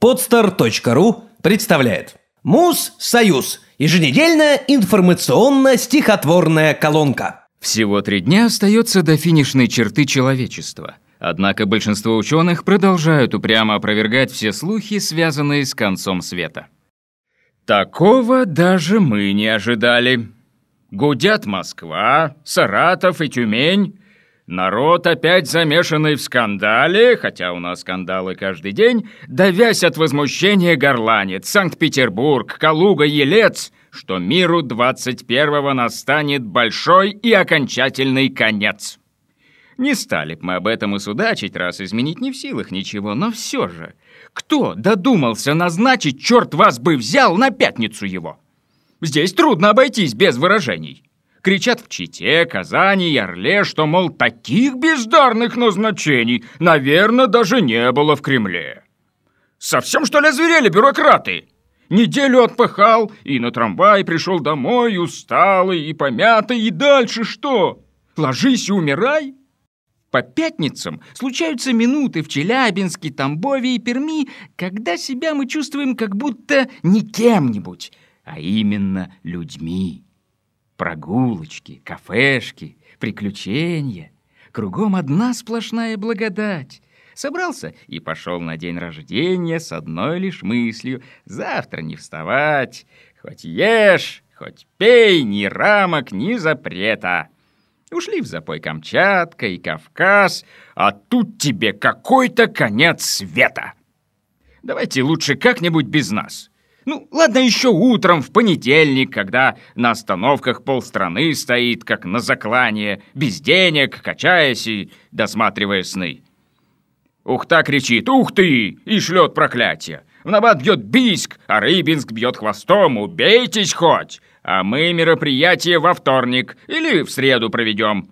Podster.ru представляет Муз-Союз. Еженедельная информационно-стихотворная колонка. Всего три дня остается до финишной черты человечества. Однако большинство ученых продолжают упрямо опровергать все слухи, связанные с концом света. Такого даже мы не ожидали. Гудят Москва, Саратов и Тюмень. Народ, опять замешанный в скандале, хотя у нас скандалы каждый день, давясь от возмущения горланит Санкт-Петербург, Калуга, Елец, что миру 21-го настанет большой и окончательный конец. Не стали б мы об этом и судачить, раз изменить не в силах ничего, но все же, кто додумался назначить, черт вас бы взял, на пятницу его? Здесь трудно обойтись без выражений. Кричат в Чите, Казани и Орле, что, мол, таких бездарных назначений, наверное, даже не было в Кремле. Совсем, что ли, озверели бюрократы? Неделю отпахал и на трамвай пришел домой усталый и помятый, и дальше что? Ложись и умирай? По пятницам случаются минуты в Челябинске, Тамбове и Перми, когда себя мы чувствуем как будто не кем-нибудь, а именно людьми. Прогулочки, кафешки, приключения. Кругом одна сплошная благодать. Собрался и пошел на день рождения с одной лишь мыслью «Завтра не вставать, хоть ешь, хоть пей, ни рамок, ни запрета». Ушли в запой Камчатка и Кавказ, а тут тебе какой-то конец света. Давайте лучше как-нибудь без нас. Ну, ладно, еще утром, в понедельник, когда на остановках полстраны стоит, как на заклание, без денег, качаясь и досматривая сны. Ухта кричит «Ух ты!» и шлет проклятие. В набат бьет Бийск, а Рыбинск бьет хвостом. Убейтесь хоть! А мы мероприятие во вторник или в среду проведем.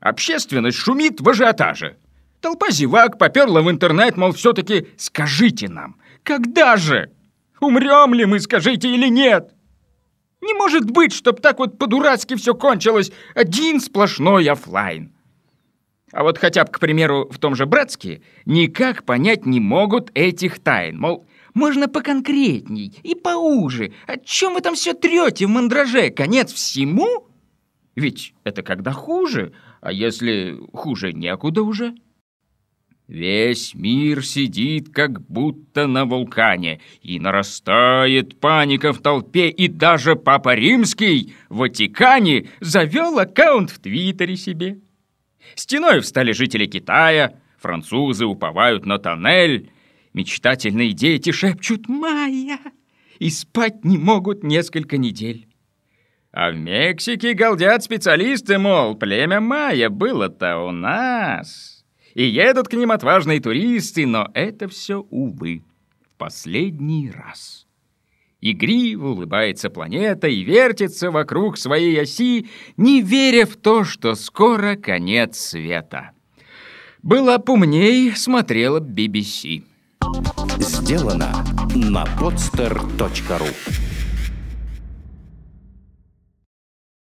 Общественность шумит в ажиотаже. Толпа зевак поперла в интернет, мол, все-таки скажите нам, когда же? Умрем ли мы, скажите, или нет? Не может быть, чтоб так вот по-дурацки все кончилось. Один сплошной офлайн. А вот хотя бы, к примеру, в том же Братске никак понять не могут этих тайн. Мол, можно поконкретней и поуже. О чем вы там все трете в мандраже? Конец всему? Ведь это когда хуже, а если хуже некуда уже? Весь мир сидит как будто на вулкане, и нарастает паника в толпе, и даже Папа Римский в Ватикане завел аккаунт в Твиттере себе. Стеной встали жители Китая, французы уповают на тоннель, мечтательные дети шепчут «Майя!» и спать не могут несколько недель. А в Мексике галдят специалисты, мол, племя майя было-то у нас и едут к ним отважные туристы, но это все, увы, в последний раз. Игриво улыбается планета и вертится вокруг своей оси, не веря в то, что скоро конец света. Была помней, смотрела BBC. Сделано на podster.ru